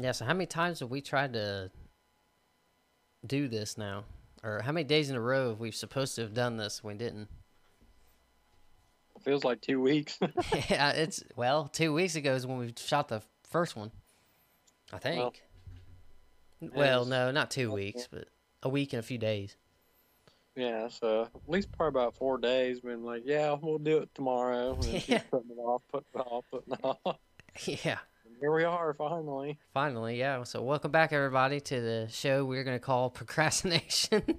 Yeah. So how many times have we tried to do this now, or how many days in a row have we supposed to have done this? and We didn't. feels like two weeks. yeah, it's well, two weeks ago is when we shot the first one. I think. Well, it's- no, not two weeks, but a week and a few days. yeah, so at least probably about four days. Been like, yeah, we'll do it tomorrow. And Yeah. keep putting it off, putting it off, putting it off. yeah. Here we are finally. Finally, yeah. So welcome back, everybody, to the show we're gonna call procrastination.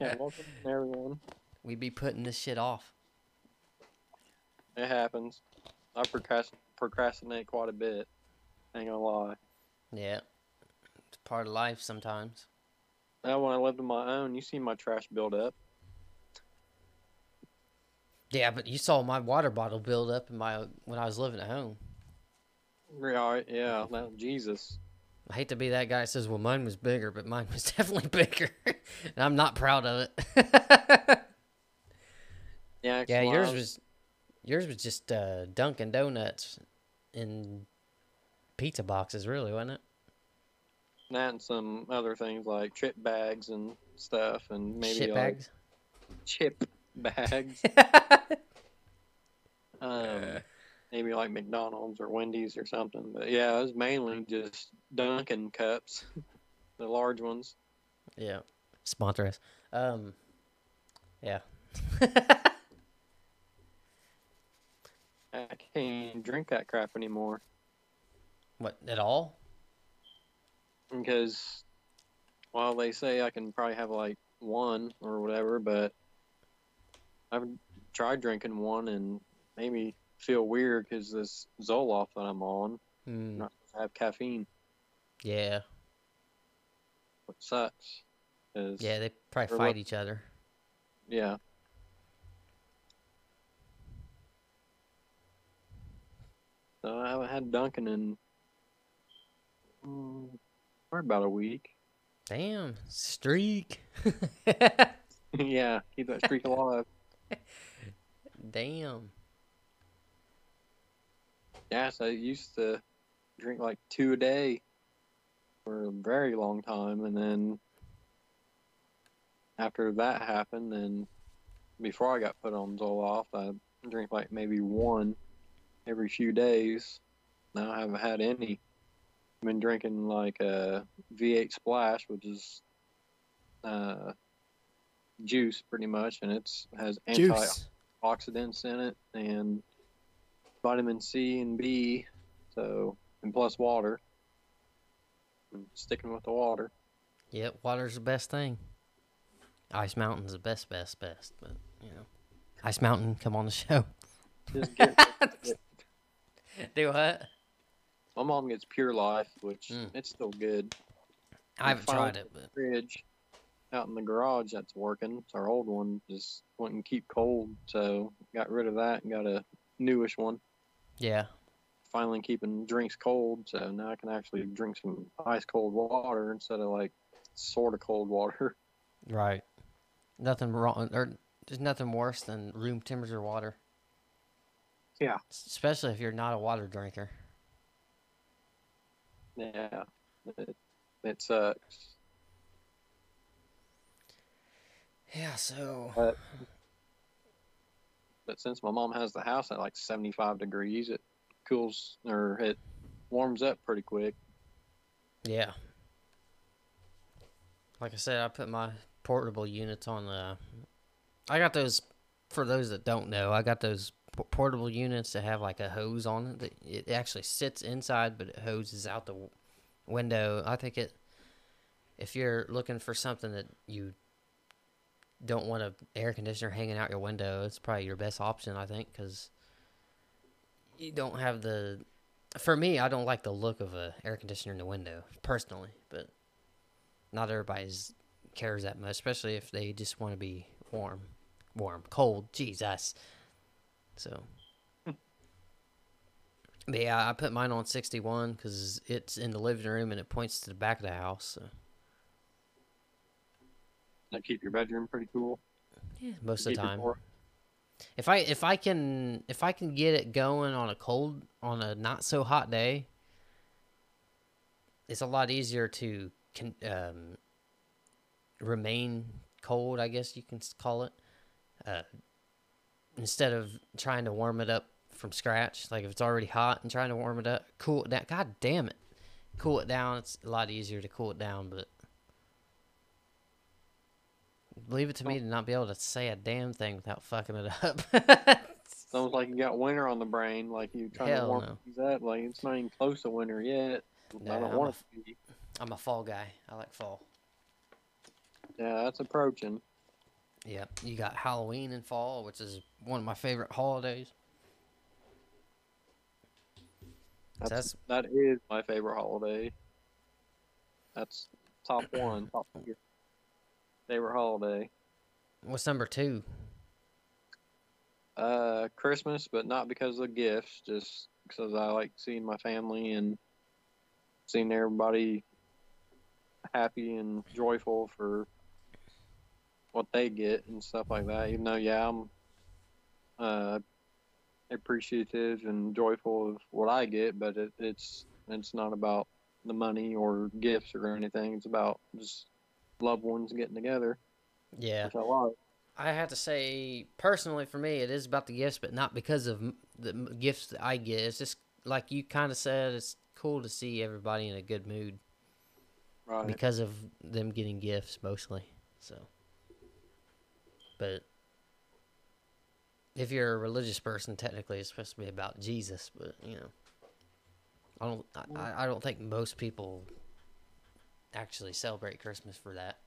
Yeah, welcome everyone. we be putting this shit off. It happens. I procrast- procrastinate quite a bit. Ain't gonna lie. Yeah, it's part of life sometimes. Now, when I lived on my own, you see my trash build up. Yeah, but you saw my water bottle build up in my when I was living at home. Right? Yeah. That, Jesus. I hate to be that guy that says, "Well, mine was bigger," but mine was definitely bigger, and I'm not proud of it. Yeah. yeah, yours I- was yours was just uh, Dunkin' Donuts in pizza boxes, really, wasn't it? That and some other things like chip bags and stuff, and maybe Shit like bags. chip bags. um, maybe like McDonald's or Wendy's or something. But yeah, it was mainly just Dunkin' cups, the large ones. yeah, sponsor us. Um, yeah. I can't drink that crap anymore what at all? because, while they say I can probably have like one or whatever, but I've tried drinking one and maybe feel weird because this Zoloft that I'm on Hmm. not have caffeine, Yeah, which sucks. 'cause- yeah. They probably fight what- each other. Yeah. So I haven't had Dunkin' in mm, probably about a week. Damn, streak. yeah, keep that streak alive. Damn. Yeah, so I used to drink like two a day for a very long time, and then after that happened, and before I got put on Zoloft, I drink like maybe one every few days. Now I haven't had any. I've been drinking like a V8 Splash, which is uh, juice pretty much, and it's has anti Juice. oxidants in it and vitamin C and B, so and plus water. I'm sticking with the water. Yep, water's the best thing. Ice Mountain's the best, best, best. But you know, Ice Mountain, come on the show. Do what? my mom gets Pure Life, which Mm. it's still good. I haven't tried it, but Fridge out in the garage that's working. It's our old one just wouldn't keep cold, so got rid of that and got a newish one. Yeah, Finally keeping drinks cold, so now I can actually drink some ice cold water instead of like sort of cold water. right. Nothing wrong, or there's nothing worse than room temperature water. Yeah. Especially if you're not a water drinker. Yeah, it, it sucks. Yeah, so But but since my mom has the house at like 75 degrees, it cools or it warms up pretty quick. yeah. Like I said, I put my portable units on the. I got those. For those that don't know, I got those portable units that have like a hose on it. That it actually sits inside, but it hoses out the window. I think it. If you're looking for something that you don't want an air conditioner hanging out your window, it's probably your best option. I think because you don't have the. For me, I don't like the look of a air conditioner in the window personally, but not everybody's cares that much, especially if they just want to be warm, warm, cold. Jesus. So. Yeah, I put mine on 61 because it's in the living room and it points to the back of the house. So That keep your bedroom pretty cool. yeah, most of the time. If I if I can if I can get it going on a cold on a not so hot day, it's a lot easier to con- um, remain cold, I guess you can call it, uh, instead of trying to warm it up from scratch. Like if it's already hot and trying to warm it up, cool it down. God damn it, cool it down. It's a lot easier to cool it down, but leave it to me oh. to not be able to say a damn thing without fucking it up. Sounds like you got winter on the brain, like you trying Hell to warm no. things up. Like it's not even close to winter yet. Nah, I don't I'm want a- to be. I'm a fall guy. I like fall. Yeah, that's approaching. Yep. You got Halloween in fall, which is one of my favorite holidays. That's, That's that is my favorite holiday. That's top one, top tier. Favorite holiday. what's number two? Uh, Christmas, but not because of gifts, just because I like seeing my family and seeing everybody happy and joyful for what they get and stuff like that. Even though, yeah, I'm uh, appreciative and joyful of what I get, but it, it's it's not about the money or gifts or anything. It's about just loved ones getting together, Yeah. which I like. I have to say, personally, for me, it is about the gifts, but not because of the gifts that I get. It's just like you kind of said, it's cool to see everybody in a good mood Right. because of them getting gifts mostly. So, but if you're a religious person, technically, it's supposed to be about Jesus. But you know, I don't. I- I, I don't think most people actually celebrate Christmas for that.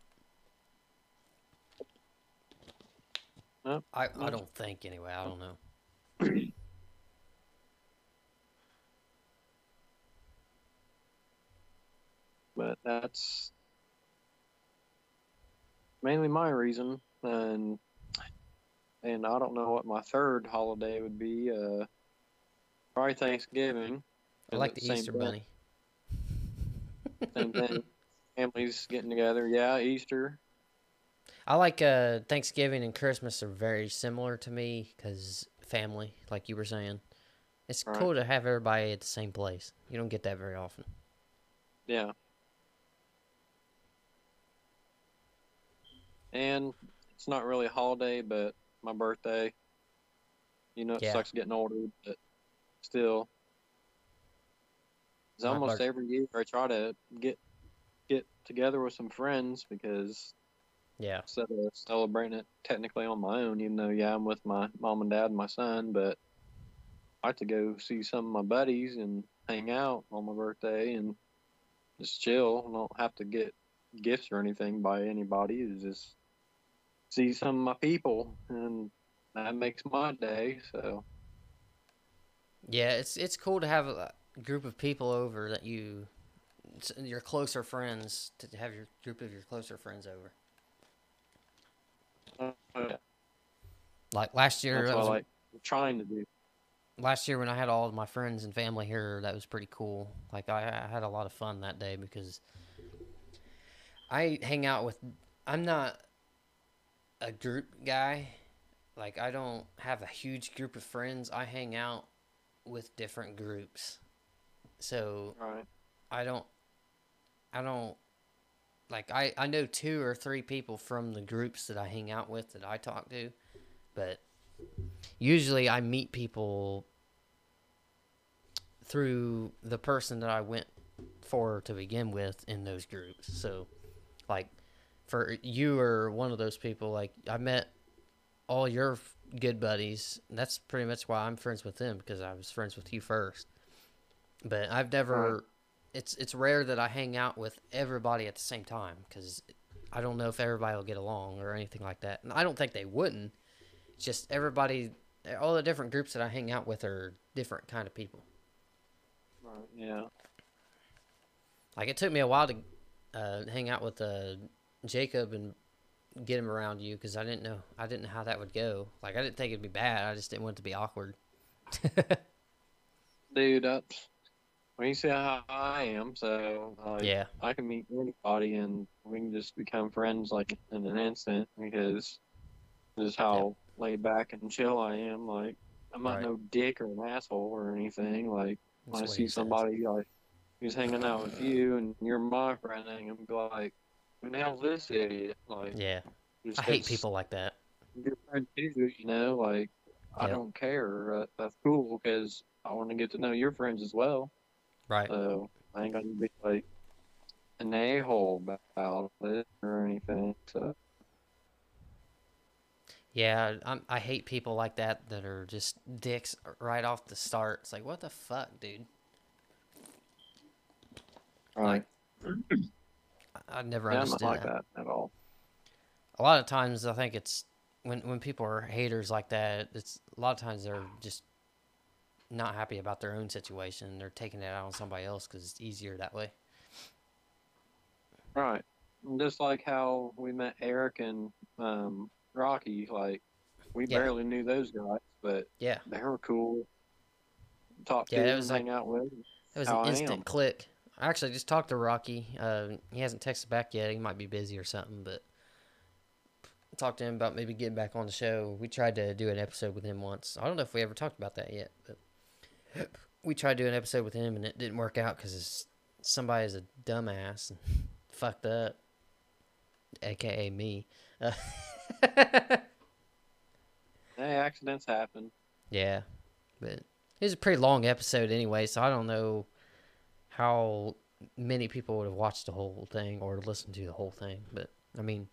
No, I, I don't think anyway. I don't know. but that's mainly my reason and and I don't know what my third holiday would be uh probably Thanksgiving I like the Easter bunny. same thing families getting together yeah Easter I like uh, Thanksgiving and Christmas are very similar to me because family, like you were saying. It's Right. cool to have everybody at the same place. You don't get that very often. yeah and it's not really a holiday but my birthday you know it Yeah. sucks getting older but still it's My almost every year I try to get get together with some friends because Yeah. instead of celebrating it technically on my own, even though yeah I'm with my mom and dad and my son, but I like to go see some of my buddies and hang out on my birthday and just chill. I don't have to get gifts or anything by anybody. It's just see some of my people and that makes my day. So Yeah, it's it's cool to have a group of people over that you, your closer friends, to have your group of your closer friends over. uh, Like last year, that's that what I was, like trying to do. last year when I had all of my friends and family here, that was pretty cool. Like I, I had a lot of fun that day because I hang out with. I'm not a group guy. Like I don't have a huge group of friends. I hang out with different groups. So Right. I don't I don't like I I know two or three people from the groups that I hang out with that I talk to, but usually I meet people through the person that I went for to begin with in those groups. So like for you or one of those people like I met all your good buddies. That's pretty much why I'm friends with them because I was friends with you first. But I've never. It's it's rare that I hang out with everybody at the same time because I don't know if everybody will get along or anything like that. And I don't think they wouldn't. It's just everybody, all the different groups that I hang out with are different kind of people. Right. Yeah. Like it took me a while to uh, hang out with uh, Jacob and get him around you because I didn't know I didn't know how that would go. Like I didn't think it'd be bad. I just didn't want it to be awkward. Dude, that's when you see how I am, so like, yeah, I can meet anybody and we can just become friends like in an instant because this is how laid back and chill I am. Like I'm not Right. no dick or an asshole or anything. Like when I see he says. somebody like who's hanging out with you and you're my friend, and I'm like, "Who the hell's this idiot?" Like, Yeah, I hate people like that. Your friend too, you know, like I don't care. Uh, that's cool because I want to get to know your friends as well. Right. So I ain't gonna be like an a hole about it or anything. So Yeah, I'm, I hate people like that that are just dicks right off the start. It's like, what the fuck, dude? right, I, I never yeah, I'm understood not like that. that at all. A lot of times, I think it's when when people are haters like that. It's a lot of times they're just not happy about their own situation. They're taking it out on somebody else because it's easier that way. Right, just like how we met Eric and um, Rocky, like we Yeah. barely knew those guys, but Yeah, they were cool. Talk Yeah, to and was like- out with. it was an instant click. I actually just talked to Rocky. Uh, he hasn't texted back yet. He might be busy or something, but I talked to him about maybe getting back on the show. We tried to do an episode with him once. I don't know if we ever talked about that yet, but we tried to do an episode with him and it didn't work out because somebody's a dumbass and fucked up, aka me. Uh, Hey, accidents happen. Yeah, but it was a pretty long episode anyway, so I don't know how many people would have watched the whole thing or listened to the whole thing. But I mean,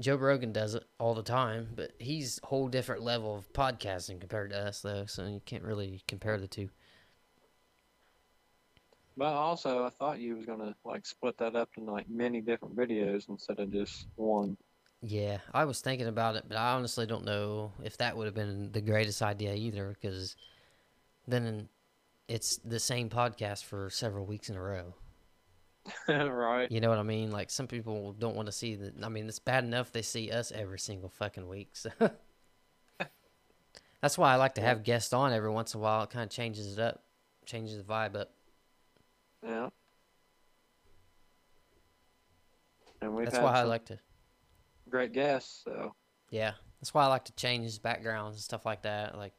Joe Rogan does it all the time, but he's a whole different level of podcasting compared to us, though, so you can't really compare the two. But also, I thought you was gonna like split that up in like many different videos instead of just one. Yeah, I was thinking about it, but I honestly don't know if that would have been the greatest idea either, because then it's the same podcast for several weeks in a row. right? You know what I mean? Like some people don't want to see that. I mean, it's bad enough they see us every single fucking week. So that's why I like to have guests on every once in a while. It kind of changes it up, changes the vibe up. Yeah. And we've That's why I like to. great guests. So Yeah, that's why I like to change backgrounds and stuff like that. Like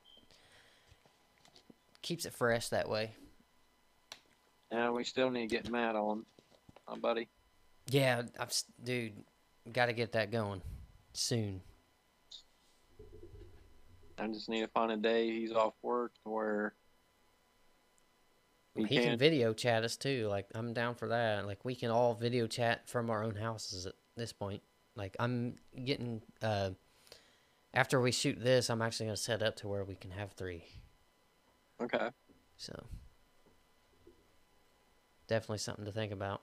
keeps it fresh that way. yeah, we still need to get Matt on, my buddy. Yeah, I've, dude, got to get that going soon. I just need to find a day he's off work where he, He can can. video chat us too. Like I'm down for that. Like we can all video chat from our own houses at this point. Like I'm getting uh after we shoot this, I'm actually gonna set up to where we can have three. Okay. So definitely something to think about.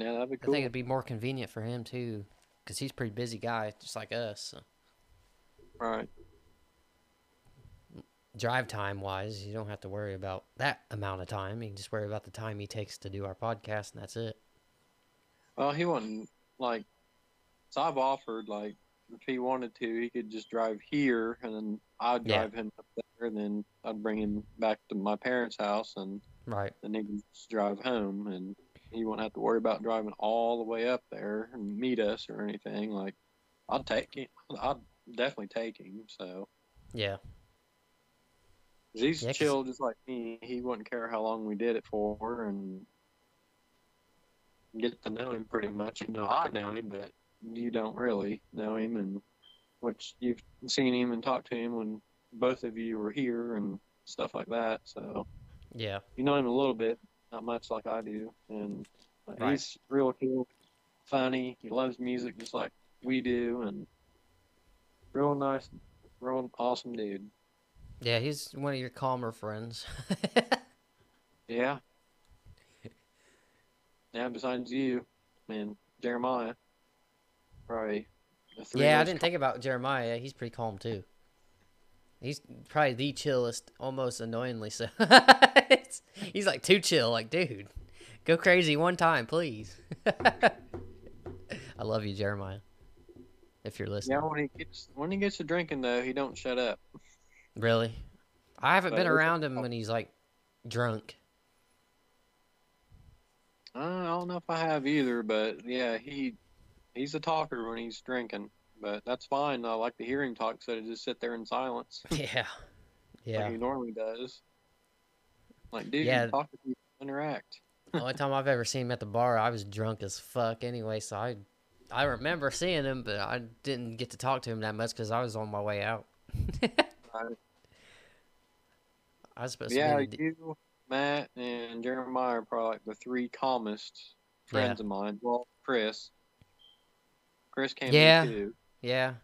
Yeah, that'd be I think it'd be more convenient for him too, because he's a pretty busy guy, just like us. So. Right. Drive time wise, you don't have to worry about that amount of time. You can just worry about the time he takes to do our podcast, and that's it. Well, he wasn't like. So I've offered like if he wanted to, he could just drive here, and then I'd Yeah. drive him up there, and then I'd bring him back to my parents' house, and Right. then he can just drive home, and he won't have to worry about driving all the way up there and meet us or anything. Like, I'd take him. I'd definitely take him. So, Yeah. he's Yeah, 'cause- chill, just like me. He wouldn't care how long we did it for, and get to know him pretty much. You know, I know him, but you don't really know him, and which you've seen him and talked to him when both of you were here and stuff like that. So Yeah. you know him a little bit, not much like I do, and Right. he's real cool, funny. He loves music just like we do, and real nice, real awesome dude. Yeah, he's one of your calmer friends. Yeah. Yeah. Besides you, man, Jeremiah, probably. the three yeah, I didn't think about Jeremiah. He's pretty calm too. He's probably the chillest, almost annoyingly so. He's like too chill. Like, dude, go crazy one time, please. I love you, Jeremiah. If you're listening, Yeah, when he gets when he gets to drinking though, he don't shut up. really, I haven't But been around him when he's like drunk. Uh, I don't know if I have either, but yeah, he he's a talker when he's drinking. But that's fine. I like the hearing talk, so to just sit there in silence Yeah, yeah. like he normally does. Like, dude, Yeah. talk to people, interact. The only time I've ever seen him at the bar, I was drunk as fuck anyway. So I, I remember seeing him, but I didn't get to talk to him that much because I was on my way out. Right. I was supposed Yeah, to be. in you, Matt, and Jeremiah are probably like the three calmest friends of mine. Well, Chris. Chris can Yeah. too. Yeah,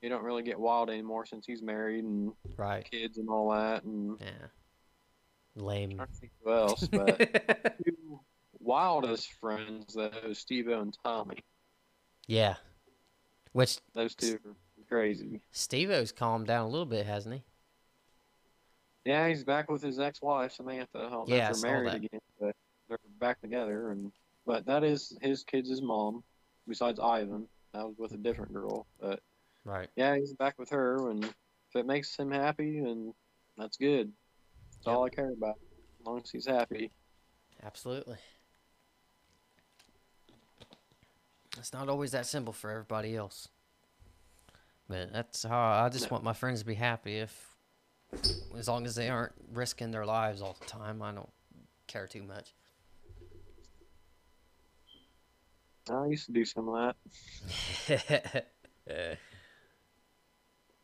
He don't really get wild anymore since he's married and right. kids and all that. And Yeah, lame. I don't think who else, but two wildest friends though, Steve and Tommy. yeah, which Those two are crazy. Steve-O's calmed down a little bit, hasn't he? Yeah, he's back with his ex-wife Samantha. I don't know Yeah, they're married that. again, but they're back together. And but that is his kids' mom. Besides Ivan, that was with a different girl. But Right. yeah, he's back with her, and if it makes him happy, then that's good. That's all I care about. As long as he's happy. Absolutely. It's not always that simple for everybody else. But that's how I just want my friends to be happy if as long as they aren't risking their lives all the time, I don't care too much. I used to do some of that.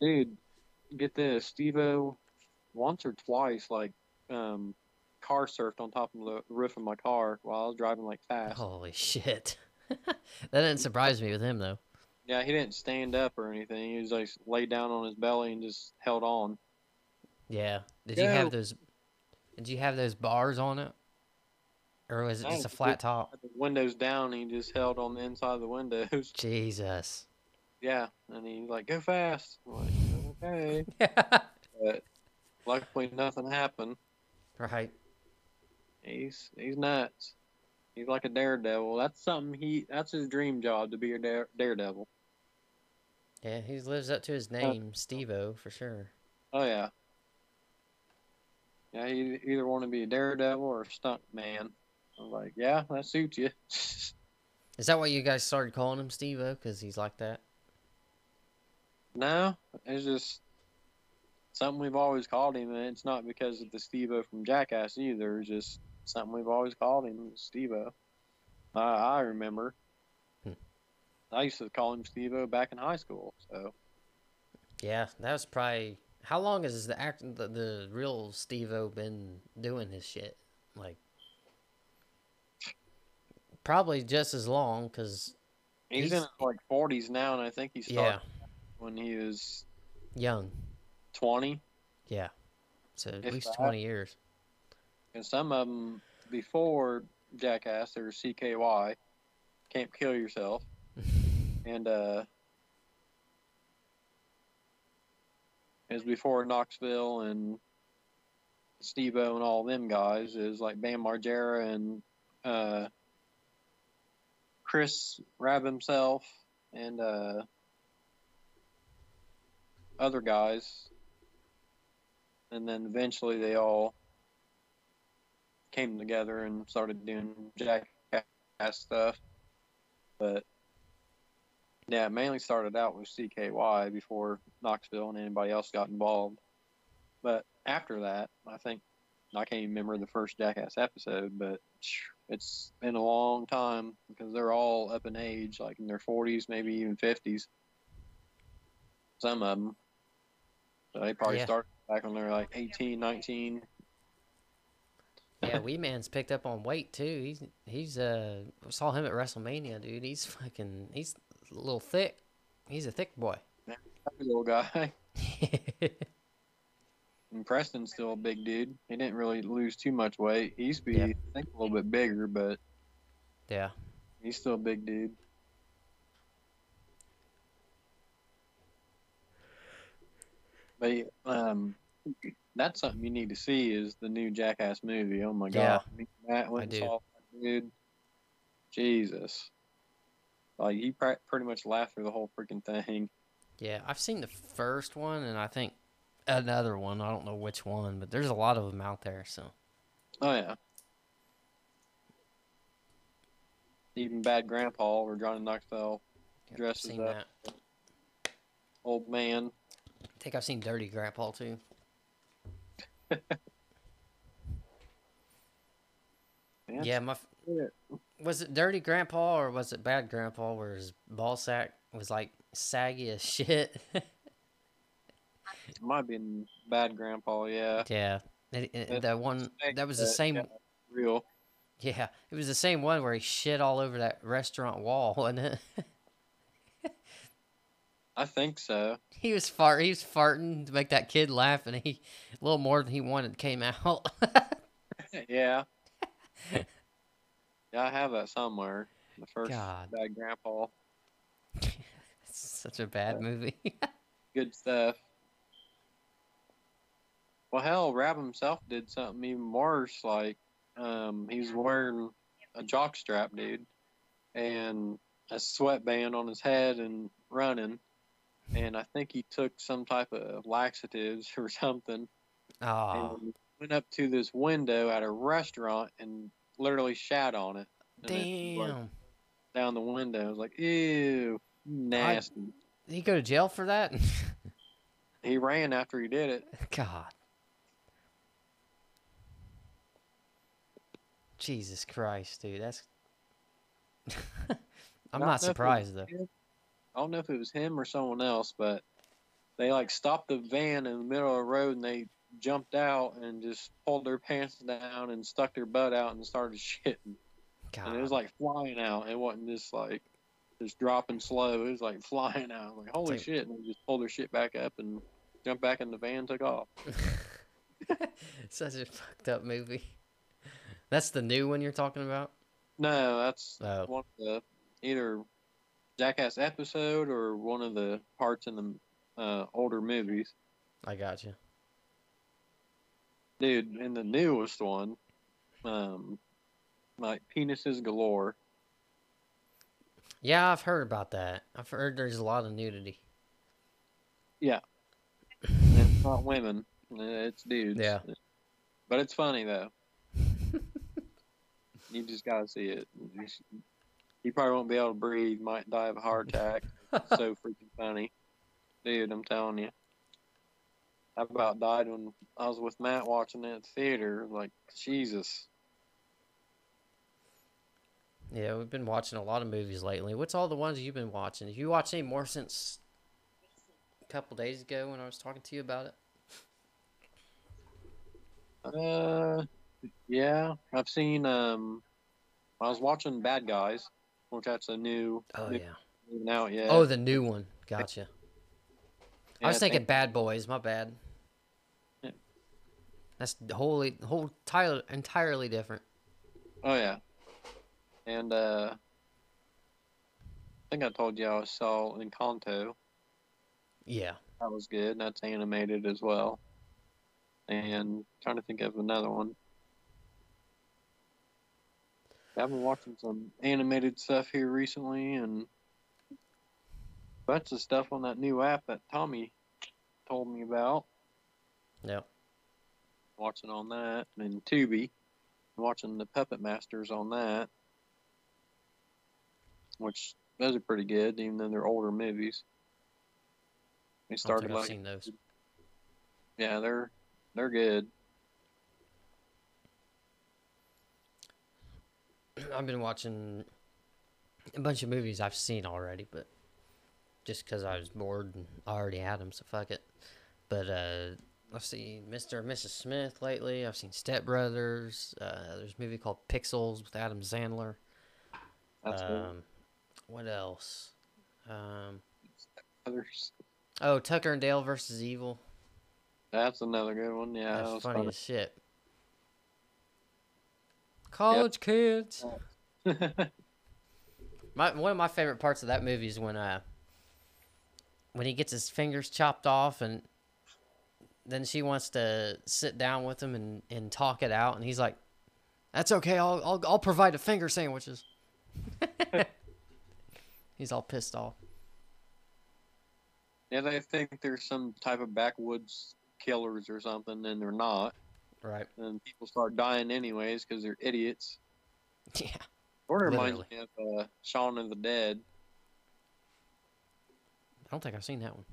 Dude, get this, Steve-O once or twice like um car surfed on top of the roof of my car while I was driving like fast. Holy shit. that didn't surprise me with him though. Yeah, he didn't stand up or anything. He was like laid down on his belly and just held on. Yeah. Did you have those did you have those bars on it? Or was it just a flat top? The windows down, and he just held on the inside of the windows. Jesus. yeah, and he's like, "Go fast." I'm like, okay, but luckily nothing happened. right. He's he's nuts. He's like a daredevil. That's something he. That's his dream job to be a dare, daredevil. Yeah, he lives up to his uh, name, Steve-O, for sure. Oh yeah. Yeah, he either want to be a daredevil or a stunt man. I'm like, yeah, that suits you. Is that why you guys started calling him Steve-O? Because he's like that? no, it's just something we've always called him, and it's not because of the Steve-O from Jackass either. It's just something we've always called him, Steve-O. I, I remember. Hmm. I used to call him Steve-O back in high school, so Yeah, that was probably. How long has the act the, the real Steve-O been doing his shit? Like, probably just as long, because he's, He's- in his like 40s now, and I think he yeah, started when he was young. 20. Yeah, so at If least that. twenty years. And some of them before Jackass, there was CKY, Can't Kill Yourself, and uh, was before Knoxville and Steve-O and all them guys. is like Bam Margera and uh, Chris Raab himself and uh, other guys. And then eventually they all came together and started doing jackass stuff. But yeah, mainly started out with CKY before Knoxville and anybody else got involved. But after that, I think I can't even remember the first Jackass episode, but it's been a long time because they're all up in age, like in their 40s, maybe even 50s. Some of them. So they probably Yeah. started back when they're like 18, 19. Yeah, Wee Man's picked up on weight too. He's he's uh saw him at WrestleMania, dude. He's fucking he's a little thick. He's a thick boy. Happy little guy. And Preston's still a big dude. He didn't really lose too much weight. He used to be, Yeah. I think, a little bit bigger, but yeah. he's still a big dude. But um, that's something you need to see is the new Jackass movie. Oh my Yeah. god, that went saw that dude. Jesus, like he pr- pretty much laughed through the whole freaking thing. Yeah, I've seen the first one and I think another one. I don't know which one, but there's a lot of them out there. So Oh yeah. Even Bad Grandpa or Johnny Knoxville, I've Dresses up. that. old man. I think I've seen Dirty Grandpa too. Yeah, my was it Dirty Grandpa or was it Bad Grandpa where his ball sack was like saggy as shit? Might have been bad grandpa, yeah. yeah, and That- that one that was the same. yeah, real. Yeah, it was the same one where he shit all over that restaurant wall, wasn't it? I think so. he was fart. He was farting to make that kid laugh, and he a little more than he wanted came out. yeah. yeah, I have that somewhere. The first God. bad grandpa. such a bad movie. Good stuff. Well, hell, Raab himself did something even worse. Like, um, he was wearing a jock strap, dude, and a sweatband on his head and running. And I think he took some type of laxatives or something. oh, and went up to this window at a restaurant and literally shat on it. Damn! down the window. I was like, ew, nasty. Did he go to jail for that? He ran after he did it. God. Jesus Christ, dude. That's. I'm Not not surprised though. I don't know if it was him or someone else, but they like stopped the van in the middle of the road and they jumped out and just pulled their pants down and stuck their butt out and started shitting. God. And it was like flying out. It wasn't just like just dropping slow. It was like flying out. Like holy like- shit! And they just pulled their shit back up and jumped back in the van, and took off. Such a fucked up movie. That's the new one you're talking about? No, that's Oh. one of the either Jackass episode or one of the parts in the uh, older movies. I got you. Dude, in the newest one, um, like penises galore. Yeah, I've heard about that. I've heard there's a lot of nudity. Yeah. It's not women, it's dudes. Yeah. But it's funny though. You just gotta see it. You, s- probably won't be able to breathe. Might die of a heart attack. So freaking funny, dude. I'm telling you. I about died when I was with Matt watching it at the theater. Like Jesus. Yeah, we've been watching a lot of movies lately. What's all the ones you've been watching? Have you watched any more since a couple days ago when I was talking to you about it? Uh, yeah, I've seen. Um, I was watching Bad Guys, which that's a new. Oh new- yeah. Out yet. Oh, the new one. Gotcha. Yeah, I was thinking think- Bad Boys. My bad. Yeah. That's wholly whole entirely entirely different. Oh yeah, and uh, I think I told you I saw Encanto. Yeah. That was good. That's animated as well. And trying to think of another one. I've been watching some animated stuff here recently, and a bunch of stuff on that new app that Tommy told me about. Yeah. Watching on that, and Tubi, watching the Puppet Masters on that, which those are pretty good, even though they're older movies. They I started think I've seen those. yeah, they're they're good. I've been watching a bunch of movies I've seen already, but just because I was bored and I already had them, so fuck it. But uh, I've seen Mr. and Mrs. Smith lately. I've seen Step Brothers. Uh, there's a movie called Pixels with Adam Sandler. That's. Um, what else? Um, Others. oh, Tucker and Dale versus Evil. That's another good one. Yeah, that That's was funny funny. as shit. College kids. My one of my favorite parts of that movie is when uh when he gets his fingers chopped off and then she wants to sit down with him and, and talk it out. And he's like that's okay. I'll I'll, I'll provide the finger sandwiches. He's all pissed off. Yeah, they think there's some type of backwoods killers or something, and they're not. Right And people start dying anyways because they're idiots. yeah of reminds me of uh, Shaun of the Dead. I don't think I've seen that one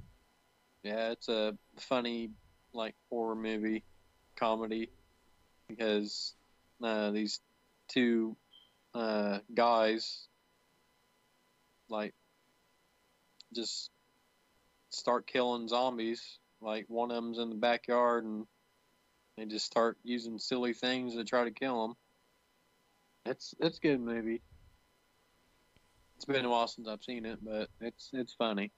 Yeah, it's a funny like horror movie comedy because uh, these two uh, guys like just start killing zombies. Like one of them's in the backyard and they just start using silly things to try to kill them. It's it's a good movie. It's been a while since I've seen it, but it's it's funny.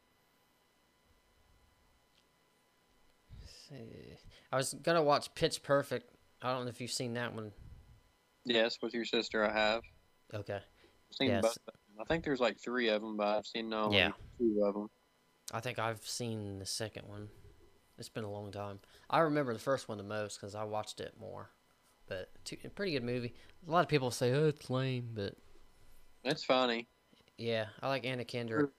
see. I was gonna watch Pitch Perfect. I don't know if you've seen that one. Yes, with your sister, I have. Okay. I've seen Yes. both. I think there's like three of them, but I've seen only Yeah. two of them. I think I've seen the second one. It's been a long time. I remember the first one the most because I watched it more. But two, pretty good movie. A lot of people say, "Oh, it's lame," but It's funny. yeah, I like Anna Kendrick.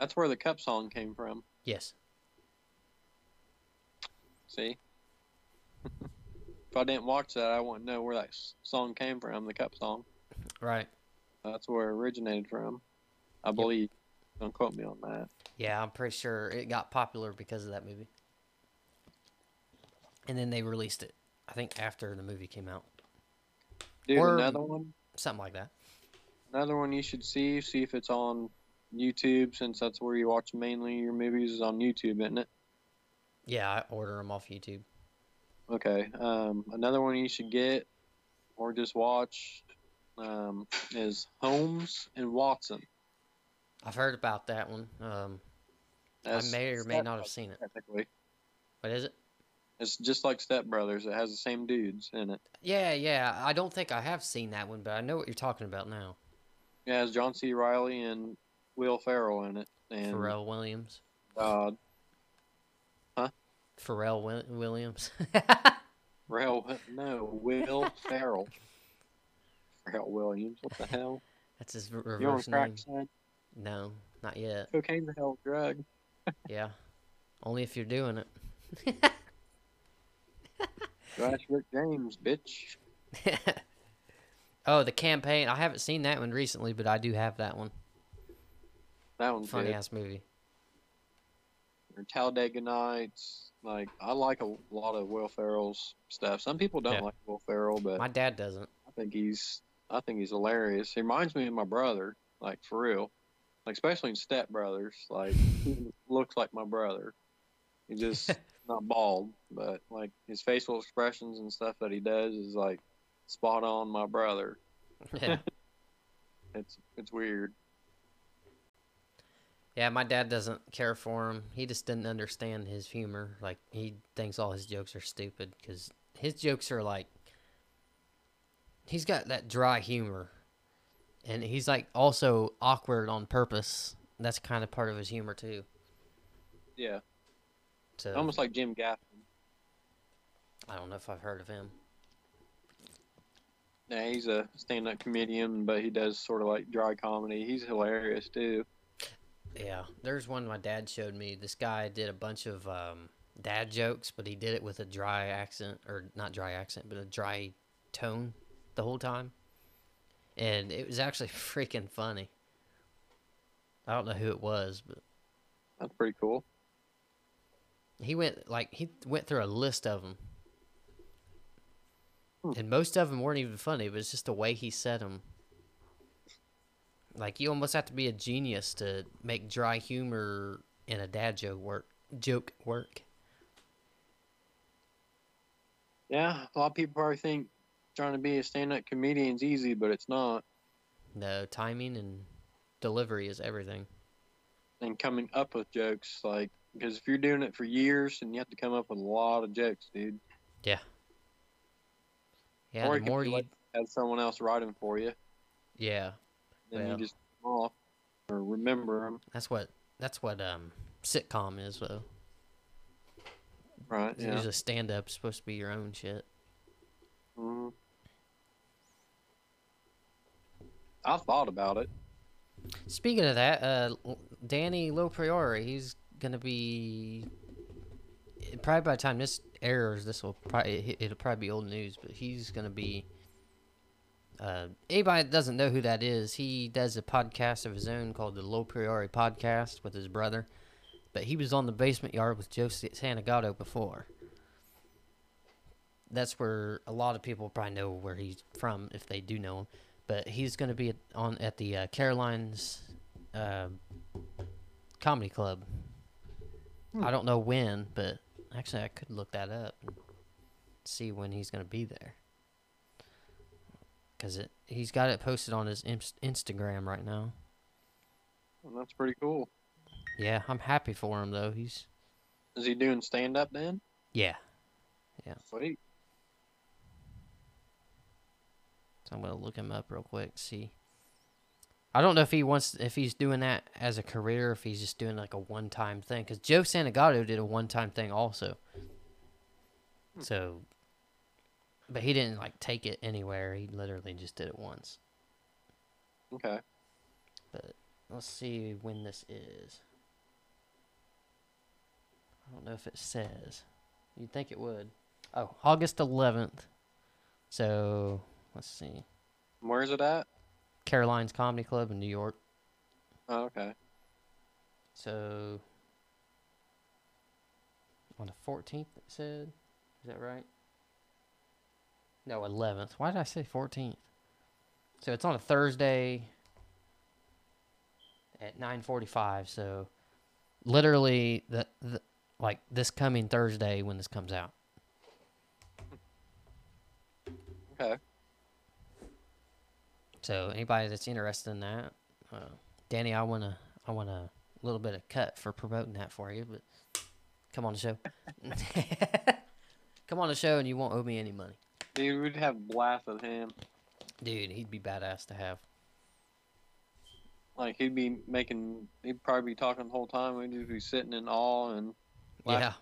That's where the cup song came from. Yes. See? if I didn't watch that, I wouldn't know where that song came from, the cup song. Right. That's where it originated from. I believe. Don't quote me on that. Yeah, I'm pretty sure it got popular because of that movie. And then they released it. I think after the movie came out, Dude, Or- another one. something like that. Another one you should see. See if it's on YouTube, since that's where you watch mainly your movies is on YouTube, isn't it? Yeah, I order them off YouTube. Okay. Um, another one you should get or just watch um, is Holmes and Watson. I've heard about that one. Um, I may or may not have seen it. Technically, What is it? It's just like Step Brothers. It has the same dudes in it. Yeah, yeah. I don't think I have seen that one, but I know what you're talking about now. It has John C. Reilly and Will Ferrell in it, and Pharrell Williams. God, Pharrell Wi- Williams. Ferrell, no, Will Ferrell. Ferrell Williams. What the hell? That's his r- You name. son? No, not yet. Cocaine's a hell drug. Yeah, only if you're doing it. Go Rick James, bitch. oh, the campaign. I haven't seen that one recently, but I do have that one. That one's Funny good. ass movie. Or Talladega Nights. Like I like a lot of Will Ferrell's stuff. Some people don't Yeah. like Will Ferrell, but My dad doesn't. I think he's I think he's hilarious. He reminds me of my brother, like for real. Like especially in Step Brothers. Like he looks like my brother. He just not bald, but like his facial expressions and stuff that he does is like spot on my brother. Yeah. It's it's weird. Yeah, my dad doesn't care for him. He just didn't understand his humor. Like he thinks all his jokes are stupid because his jokes are like he's got that dry humor, and he's like also awkward on purpose. That's kind of part of his humor too. Yeah. So Almost like Jim Gaffigan. I don't know if I've heard of him. Yeah, he's a stand-up comedian, but he does sort of like dry comedy. He's hilarious too. Yeah, there's one my dad showed me. This guy did a bunch of um, dad jokes, but he did it with a dry accent, or not dry accent, but a dry tone the whole time. And it was actually freaking funny. I don't know who it was, but That's pretty cool. He went like he went through a list of them, Hmm. and most of them weren't even funny. But it's just the way he said them. Like you almost have to be a genius to make dry humor in a dad joke work. Joke work. Yeah, a lot of people probably think trying to be a stand-up comedian is easy, but it's not. No timing and delivery is everything. And coming up with jokes, like, because if you're doing it for years, and you have to come up with a lot of jokes, dude. Yeah, Yeah. Or the more you, Have someone else write them for you, yeah, then Yeah. you just come off or remember them. that's what that's what um sitcom is though. Right? It's Yeah. Usually stand up supposed to be your own shit. hmm I thought about it. Speaking of that, uh, Danny LoPriore, he's gonna be probably by the time this airs, this will probably it'll probably be old news, but he's gonna be. Uh, anybody that doesn't know who that is, he does a podcast of his own called the LoPriore Podcast with his brother. But he was on the basement yard with Joe Sa- Santagato before. that's where a lot of people probably know where he's from if they do know him. But he's going to be on at the uh, Carolines uh, Comedy Club. Hmm. I don't know when, but actually I could look that up and see when he's going to be there. Cause it he's got it posted on his Instagram right now. Well, that's pretty cool. Yeah, I'm happy for him though. He's Is he doing stand up then? Yeah. Yeah. Sweet. So I'm gonna look him up real quick. See. I don't know if he wants if he's doing that as a career, if he's just doing like a one time thing. Because Joe Santagato did a one time thing also. Hmm. So, but he didn't like take it anywhere. He literally just did it once. Okay. But let's see when this is. I don't know if it says. You'd think it would. Oh, August 11th. So let's see. Where's it at? Caroline's Comedy Club in New York. Oh, okay. So on the 14th, it said. Is that right? No, 11th. Why did I say 14th? So it's on a Thursday at 9:45. So literally the, the like this coming Thursday when this comes out. Okay. So anybody that's interested in that, uh, Danny, I wanna I want a little bit of cut for promoting that for you, but come on the show. come on the show and you won't owe me any money, Dude, we'd have a blast with him. dude. He'd be badass to have. Like he'd be making, he'd probably be talking the whole time. We'd just be sitting in awe and Yeah,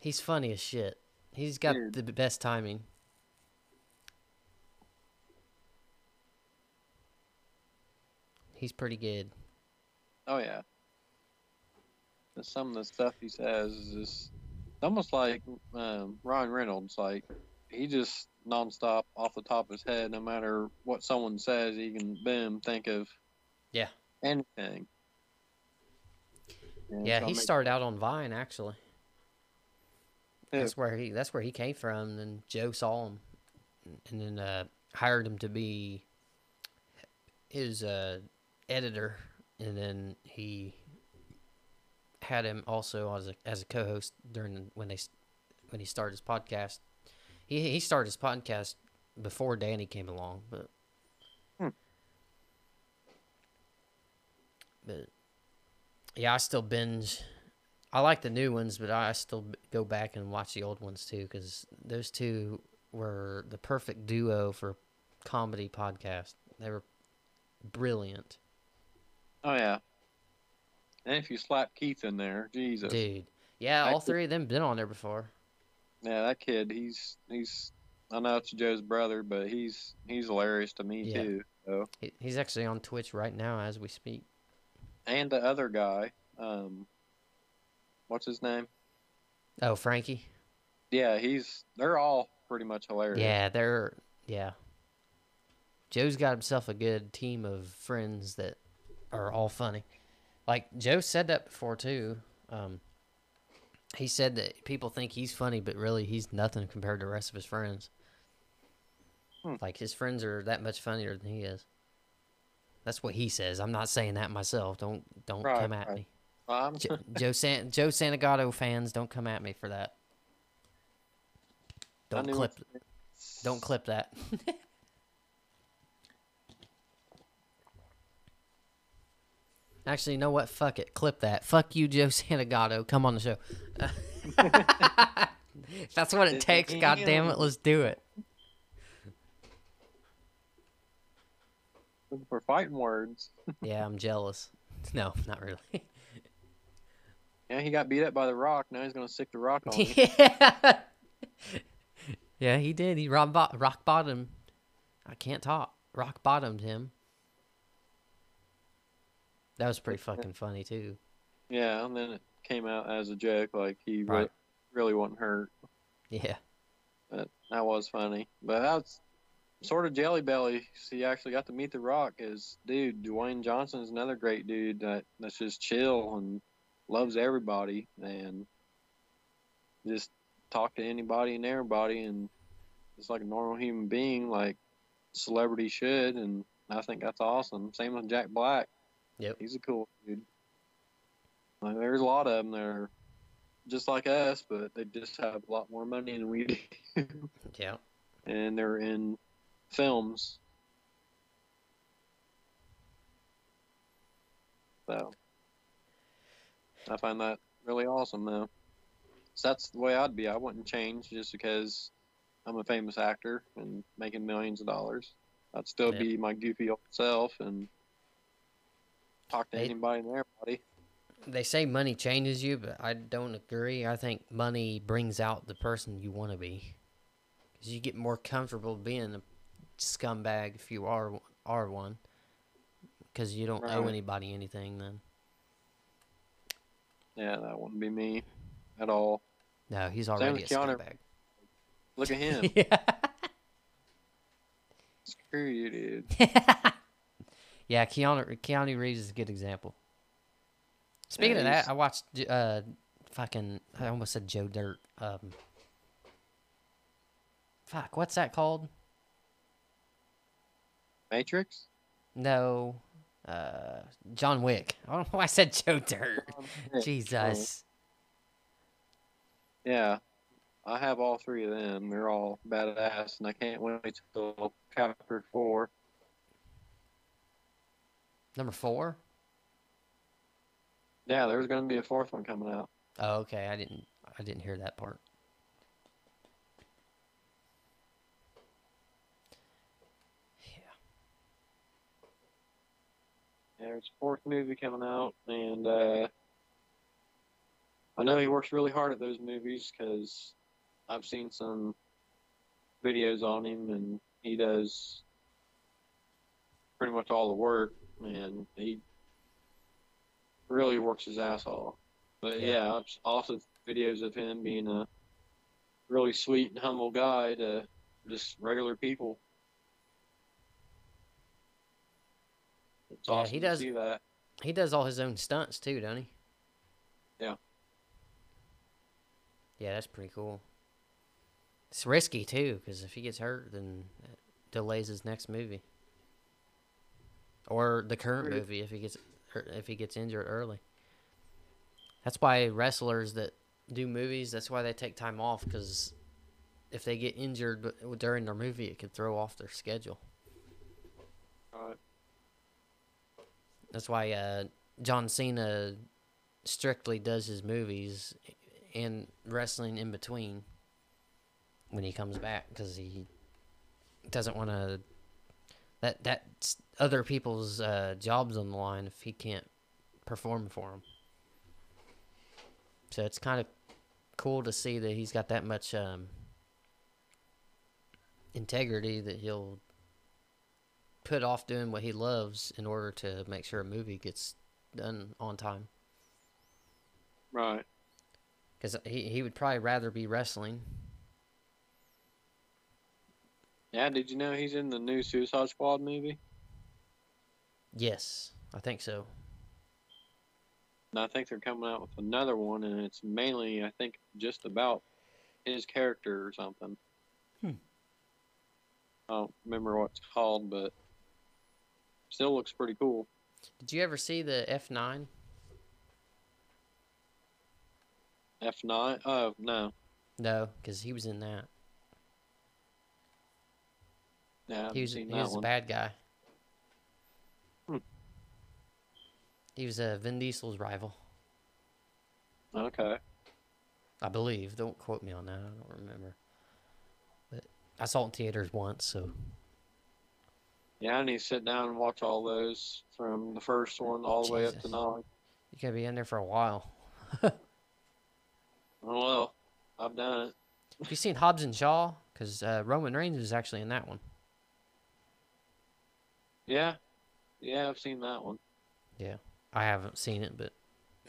he's funny as shit. He's got Dude. the best timing. He's pretty good. oh yeah. Just Some of the stuff he says is just almost like um, Ryan Reynolds. Like he just nonstop off the top of his head. No matter what someone says, he can boom think of Yeah. anything. And Yeah, so he started out on Vine actually. Yeah. That's where he that's where he came from. And then Joe saw him, and then uh, hired him to be his uh, editor, and then he had him also as a as a co-host during when they when he started his podcast. He he started his podcast before Danny came along, but Hmm. but yeah, I still binge. I like the new ones, but I still go back and watch the old ones too because those two were the perfect duo for comedy podcast. They were brilliant, Oh yeah. And if you slap Keith in there, Jesus. dude. Yeah, I all could- three of them been on there before. Yeah, that kid, he's he's I know it's Joe's brother, but he's he's hilarious to me Yeah. too. So He, he's actually on Twitch right now as we speak. and the other guy, um what's his name? Oh, Frankie. Yeah, he's they're all pretty much hilarious. Yeah, they're yeah. Joe's got himself a good team of friends that are all funny. Like Joe said that before too. Um, he said that people think he's funny, but really he's nothing compared to the rest of his friends. Hmm. Like his friends are that much funnier than he is. That's what he says. I'm not saying that myself. Don't don't Right, come at right. me. Um, Jo- Joe San Joe Santagato fans, don't come at me for that. Don't clip don't clip that. Actually, you know what? Fuck it. Clip that. Fuck you, Joe Santagato. Come on the show. That's what it takes. God damn it. Let's do it. Looking for fighting words. Yeah, I'm jealous. No, not really. Yeah, he got beat up by the rock. Now he's gonna stick the rock on you. yeah. yeah, he did. He rock, rock bottom. I can't talk. Rock bottomed him. That was pretty fucking funny too. Yeah, and then it came out as a joke, like he re- really wasn't hurt. Yeah. But that was funny. But that's sort of Jelly Belly. He actually got to meet The Rock. Is dude Dwayne Johnson is another great dude that that's just chill and loves everybody and just talk to anybody and everybody, and just like a normal human being, like celebrity should. And I think that's awesome. Same with Jack Black. Yep. He's a cool dude. Like, there's a lot of them that are just like us, but they just have a lot more money than we do, Yeah. and they're in films. So I find that really awesome, though. So that's the way I'd be. I wouldn't change just because I'm a famous actor and making millions of dollars. I'd still be my goofy old self and talk to They- anybody and everybody. They say money changes you, but I don't agree. I think money brings out the person you want to be. Because you get more comfortable being a scumbag if you are are one. Because you don't owe anybody anything then. Yeah, that wouldn't be me at all. No, he's Same already a Keanu. scumbag. Look at him. yeah. Screw you, dude. yeah, Keanu Keanu Reeves is a good example. Speaking Yeah, of that, I watched uh fucking I almost said Joe Dirt. Um Fuck, what's that called? Matrix? No. Uh John Wick. I don't know why I said Joe Dirt. Jesus. Yeah, I have all three of them. They're all badass, and I can't wait till chapter four. Number four? Yeah, there's going to be a fourth one coming out. Oh, okay. I didn't I didn't hear that part. Yeah, there's a fourth movie coming out, and uh, I know he works really hard at those movies because I've seen some videos on him, and he does pretty much all the work, Mm-hmm. and he really works his ass off. But Yeah. yeah, also videos of him being a really sweet and humble guy to just regular people. It's Yeah, awesome he to does- see that. He does all his own stunts too, don't he? Yeah. Yeah, that's pretty cool. It's risky too, because if he gets hurt, then it delays his next movie, or the current movie if he gets hurt, if he gets injured early. That's why wrestlers that do movies, that's why they take time off, because if they get injured during their movie, it could throw off their schedule. That's why uh, John Cena strictly does his movies and wrestling in between when he comes back because he doesn't want to that that's other people's uh, jobs on the line if he can't perform for them. So it's kind of cool to see that he's got that much um, integrity that he'll put off doing what he loves in order to make sure a movie gets done on time. Right. Because he, he would probably rather be wrestling. Yeah, did you know he's in the new Suicide Squad movie? Yes, I think so. And I think they're coming out with another one, and it's mainly, I think, just about his character or something. Hmm. I don't remember what it's called, but still looks pretty cool. Did you ever see the F9? F9? Oh, no. No, because he was in that. Yeah, He was, he was a bad guy. Hmm. He was uh, Vin Diesel's rival, Okay. I believe. Don't quote me on that. I don't remember. But I saw it in theaters once, so Yeah, I need to sit down and watch all those from the first one all the way up to now. you gotta be in there for a while. Oh, well, I've done it. Have you seen Hobbs and Shaw? Because uh, Roman Reigns was actually in that one. Yeah. Yeah, I've seen that one. Yeah, I haven't seen it, but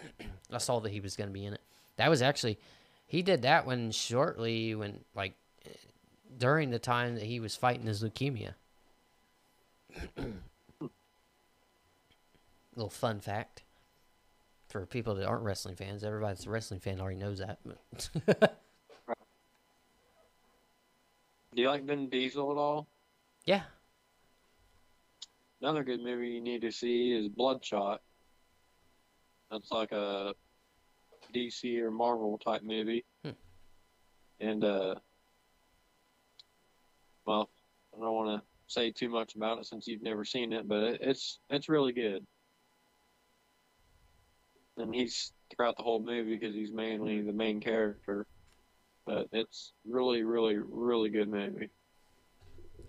I saw that he was going to be in it. That was actually, he did that one shortly when, like, during the time that he was fighting his leukemia. Little fun fact for people that aren't wrestling fans. Everybody that's a wrestling fan already knows that. But Do you like Vin Diesel at all? Yeah. Another good movie you need to see is Bloodshot. That's like a DC or Marvel type movie. Hmm. And uh well, I don't want to say too much about it since you've never seen it, but it, it's it's really good. And he's throughout the whole movie because he's mainly the main character. But it's really, really, really good movie.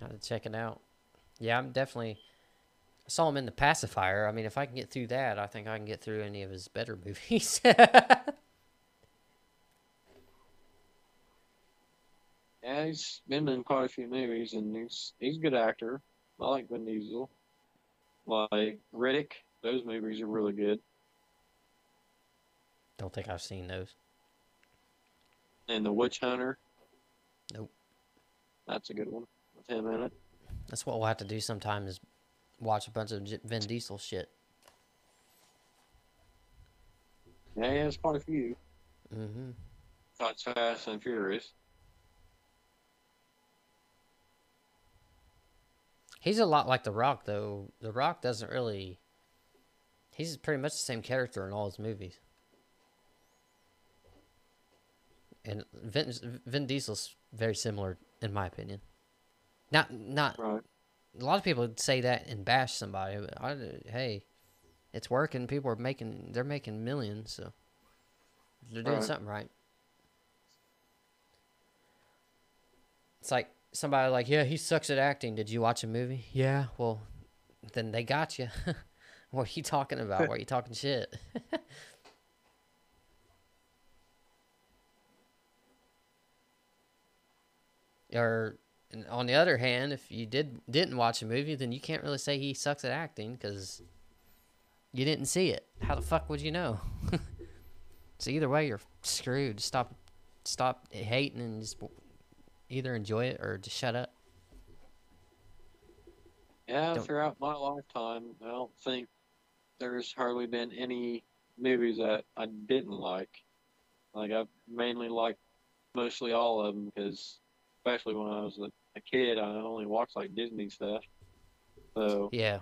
Got to check it out. Yeah, I'm definitely. I saw him in the pacifier. I mean, if I can get through that, I think I can get through any of his better movies. Yeah, he's been in quite a few movies, and he's he's a good actor. I like Vin Diesel. Like Riddick, those movies are really good. Don't think I've seen those. And The Witch Hunter. Nope. That's a good one with him in it. That's what we'll have to do sometime is watch a bunch of Vin Diesel shit. Yeah, he has quite a few. Mm-hmm. Besides Fast and Furious. He's a lot like The Rock, though. The Rock doesn't really. He's pretty much the same character in all his movies. And Vin, Vin Diesel's very similar, in my opinion. Not, not. Right. A lot of people would say that and bash somebody, but I, hey, it's working. People are making, they're making millions, so they're doing Right. something right. It's like somebody like, yeah, he sucks at acting. Did you watch a movie? Yeah. Well, then they got you. what are you talking about? Why are you talking shit? or and on the other hand, if you did didn't watch a movie, then you can't really say he sucks at acting because you didn't see it. How the fuck would you know? so either way, you're screwed. Stop, stop hating and just either enjoy it or just shut up. Yeah, Don't- throughout my lifetime, I don't think there's hardly been any movies that I didn't like. Like I've mainly liked mostly all of them because, especially when I was a, a kid, I only watched like Disney stuff. So, Yeah,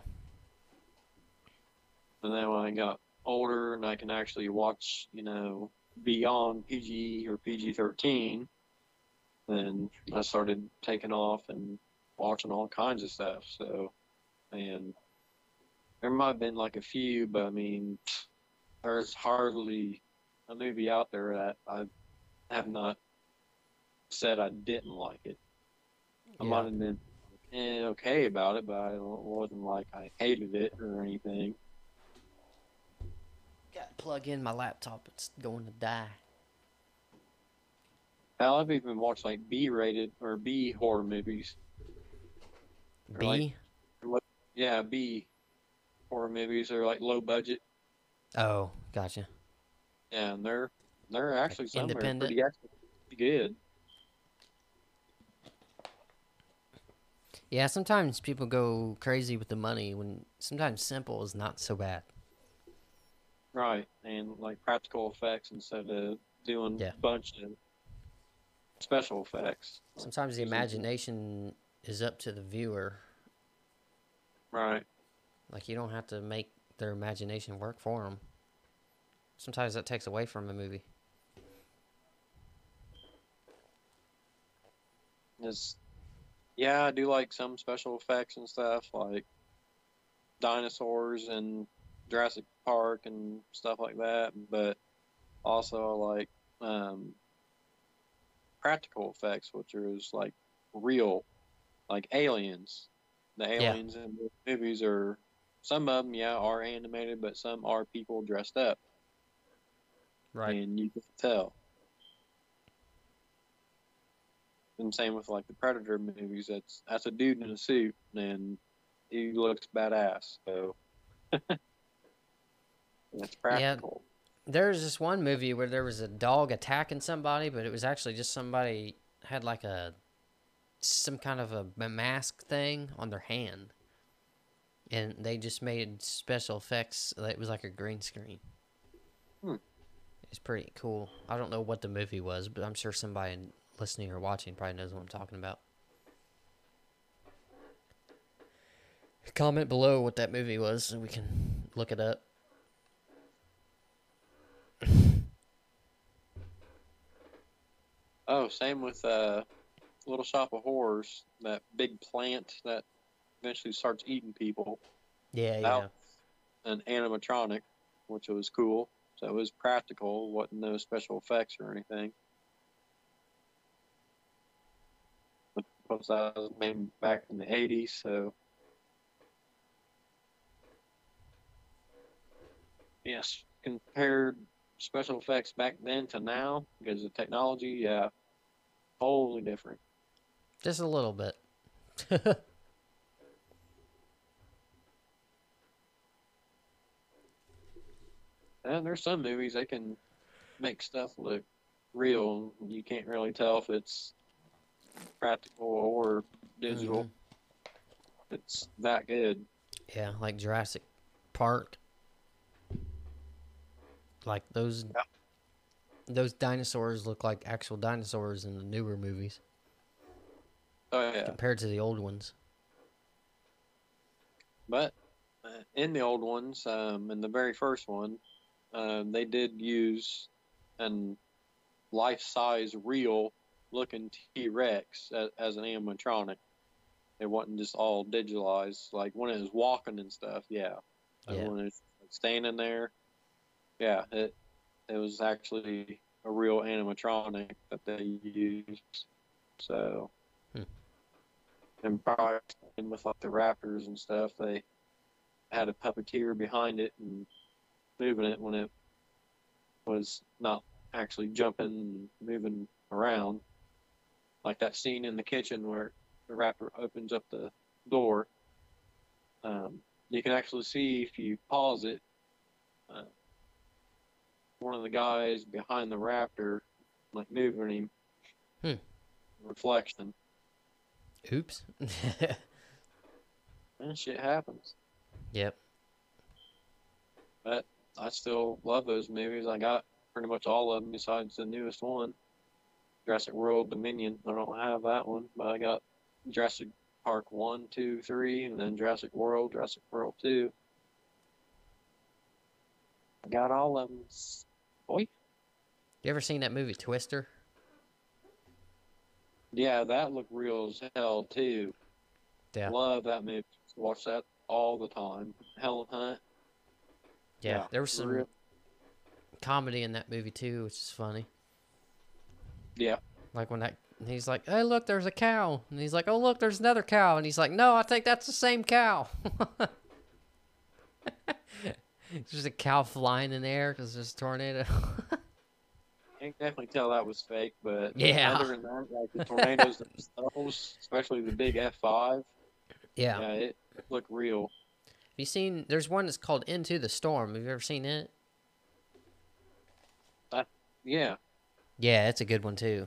and then when I got older and I can actually watch, you know, beyond PG or PG thirteen, then I started taking off and watching all kinds of stuff. So, and there might have been like a few, but I mean, there's hardly a movie out there that I have not said I didn't like it. I Yeah. might have been eh, okay about it, but I wasn't like I hated it or anything. got to plug in my laptop. It's going to die. Hell, I've even watched like B-rated or B horror movies. B. like- Yeah, B horror movies are like low budget. oh, gotcha. Yeah, and they're they're actually some pretty actually pretty good. Yeah, sometimes people go crazy with the money when sometimes simple is not so bad. Right, and like practical effects instead of doing Yeah. a bunch of special effects. Sometimes the imagination is up to the viewer. Right. Like you don't have to make their imagination work for them. Sometimes that takes away from a movie. Is yeah, I do like some special effects and stuff like dinosaurs and Jurassic Park and stuff like that, but also I like um, practical effects, which is like real, like aliens. The Yeah. aliens in the movies are some of them, yeah, are animated, but some are people dressed up, Right. and you can tell. And same with like the Predator movies. That's that's a dude in a suit, and he looks badass. So it's practical. There's this one movie where there was a dog attacking somebody, but it was actually just somebody had like a some kind of a mask thing on their hand, and they just made special effects. It was like a green screen. Hmm. It's pretty cool. I don't know what the movie was, but I'm sure somebody listening or watching probably knows what I'm talking about. Comment below what that movie was so we can look it up. oh, same with uh, Little Shop of Horrors, that big plant that eventually starts eating people. Yeah, yeah. An animatronic, which was cool. So it was practical, wasn't no special effects or anything. Plus that was made back in the '80s, so yes, compared special effects back then to now because of technology, yeah, totally different. Just a little bit. And there's some movies they can make stuff look real. You can't really tell if it's practical or digital. Mhm. It's that good. Yeah, like Jurassic Park. Like those Yeah. those dinosaurs look like actual dinosaurs in the newer movies Oh yeah, compared to the old ones. but uh, in the old ones, um, in the very first one, um, they did use an life-size, real-looking T-Rex as, as an animatronic. It wasn't just all digitalized. Like when it was walking and stuff, yeah. And Yeah. when it's standing there, yeah, it it was actually a real animatronic that they used. So, Hmm. and probably with like the Raptors and stuff, they had a puppeteer behind it and moving it when it was not actually jumping and moving around. Like that scene in the kitchen where the raptor opens up the door. Um, you can actually see if you pause it, uh, one of the guys behind the raptor, like moving him. Hmm. Reflection. Oops. And shit happens. yep. But I still love those movies. I got pretty much all of them besides the newest one, Jurassic World Dominion. I don't have that one, but I got Jurassic Park one, two, three, and then Jurassic World, Jurassic World two. I got all of them. Boy, You ever seen that movie Twister? yeah, that looked real as hell too. Yeah. Love that movie. Watch that all the time. Helen Hunt. Yeah. Yeah, there was some real- comedy in that movie too, which is funny. Yeah. Like when that he's like, "Hey, look, there's a cow," and he's like, "Oh, look, there's another cow," and he's like, "No, I think that's the same cow." There's just a cow flying in the air because there's a tornado. You can definitely tell that was fake, but Yeah. other than that, like the tornadoes themselves, especially the big F five, yeah. yeah, it looked real. Have you seen? There's one that's called Into the Storm. Have you ever seen it? Yeah, Yeah, it's a good one too.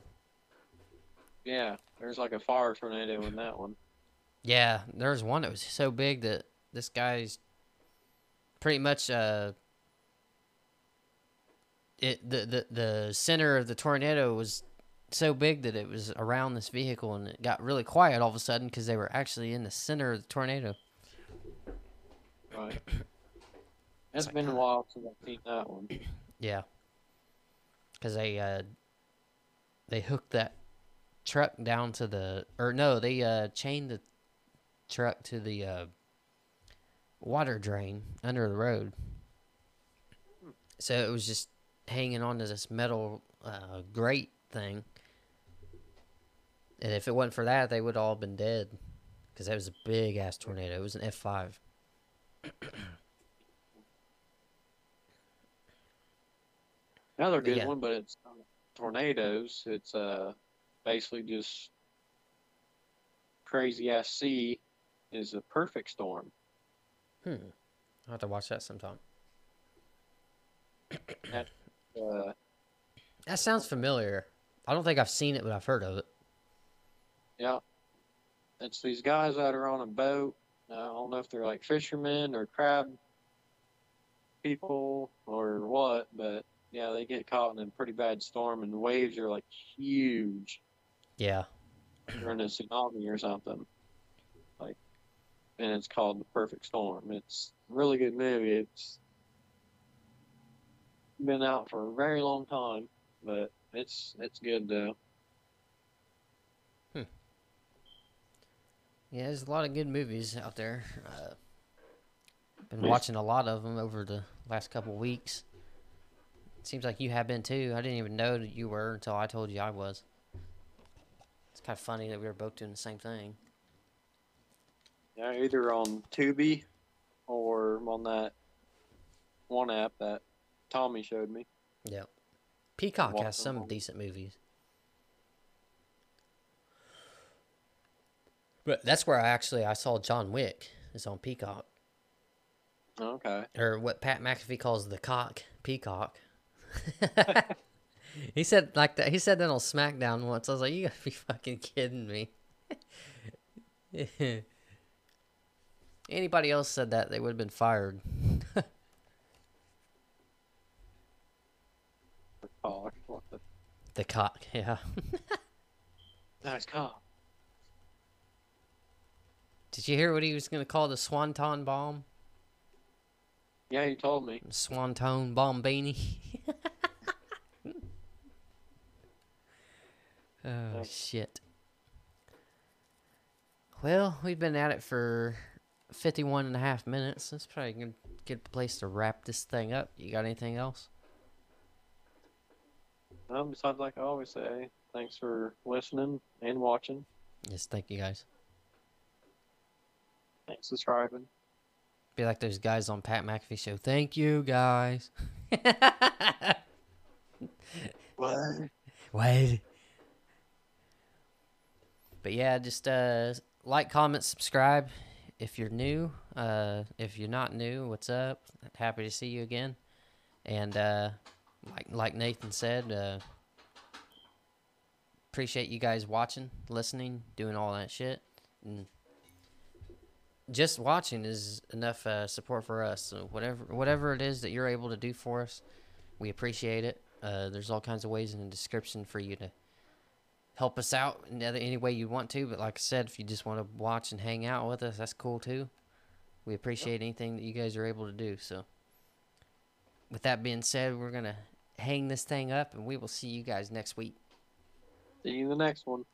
yeah. There's like a fire tornado in that one. Yeah, there's one that was so big that this guy's pretty much uh it the the the center of the tornado was so big that it was around this vehicle and it got really quiet all of a sudden because they were actually in the center of the tornado. Right. It's like, been a while since I've seen that one. Yeah, because they uh they hooked that truck down to the or no they uh chained the truck to the uh water drain under the road. So it was just hanging onto this metal uh, grate thing. And if it wasn't for that, they would all been dead. Because that was a big ass tornado. It was an F5. Another good Yeah. one, but it's tornadoes. It's uh basically just crazy ass sea is a perfect storm. Hmm. I'll have to watch that sometime. Uh, That sounds familiar. I don't think I've seen it, but I've heard of it. yeah, it's these guys that are on a boat. I don't know if they're like fishermen or crab people or what, but yeah, they get caught in a pretty bad storm, and the waves are like huge Yeah. during a tsunami or something. Like and it's called The Perfect Storm. It's a really good movie. It's been out for a very long time, but it's it's good though. Hmm. Yeah, there's a lot of good movies out there. Uh, I've been watching a lot of them over the last couple weeks. Seems like you have been too. I didn't even know that you were until I told you I was. It's kind of funny that we were both doing the same thing. Yeah, either on Tubi or on that one app that Tommy showed me. Yep. Peacock Walk has some along. decent movies. But that's where I actually I saw John Wick is on Peacock, Okay. or what Pat McAfee calls the cock Peacock. he said like that. He said that on SmackDown once. I was like, you gotta be fucking kidding me. Anybody else said that they would have been fired. Oh, what the The cock, yeah. nice call. Did you hear what he was gonna call the Swanton bomb? Yeah, you told me. Swanton Bombini. Oh Yep. shit. Well, we've been at it for 51 and a half minutes. That's probably a good, good place to wrap this thing up. You got anything else? Well, besides, like I always say, thanks for listening and watching. Yes, thank you guys. Thanks for subscribing. Be like those guys on Pat McAfee show. Thank you guys. What? Wait. But yeah, just uh, like, comment, subscribe if you're new. Uh, if you're not new, what's up? Happy to see you again. And uh, like like Nathan said, uh, appreciate you guys watching, listening, doing all that shit. And just watching is enough uh, support for us. So whatever whatever it is that you're able to do for us, we appreciate it. Uh, there's all kinds of ways in the description for you to help us out in any way you want to. But like I said, if you just want to watch and hang out with us, that's cool too. We appreciate anything that you guys are able to do. So, with that being said, we're gonna hang this thing up, and we will see you guys next week. See you in the next one.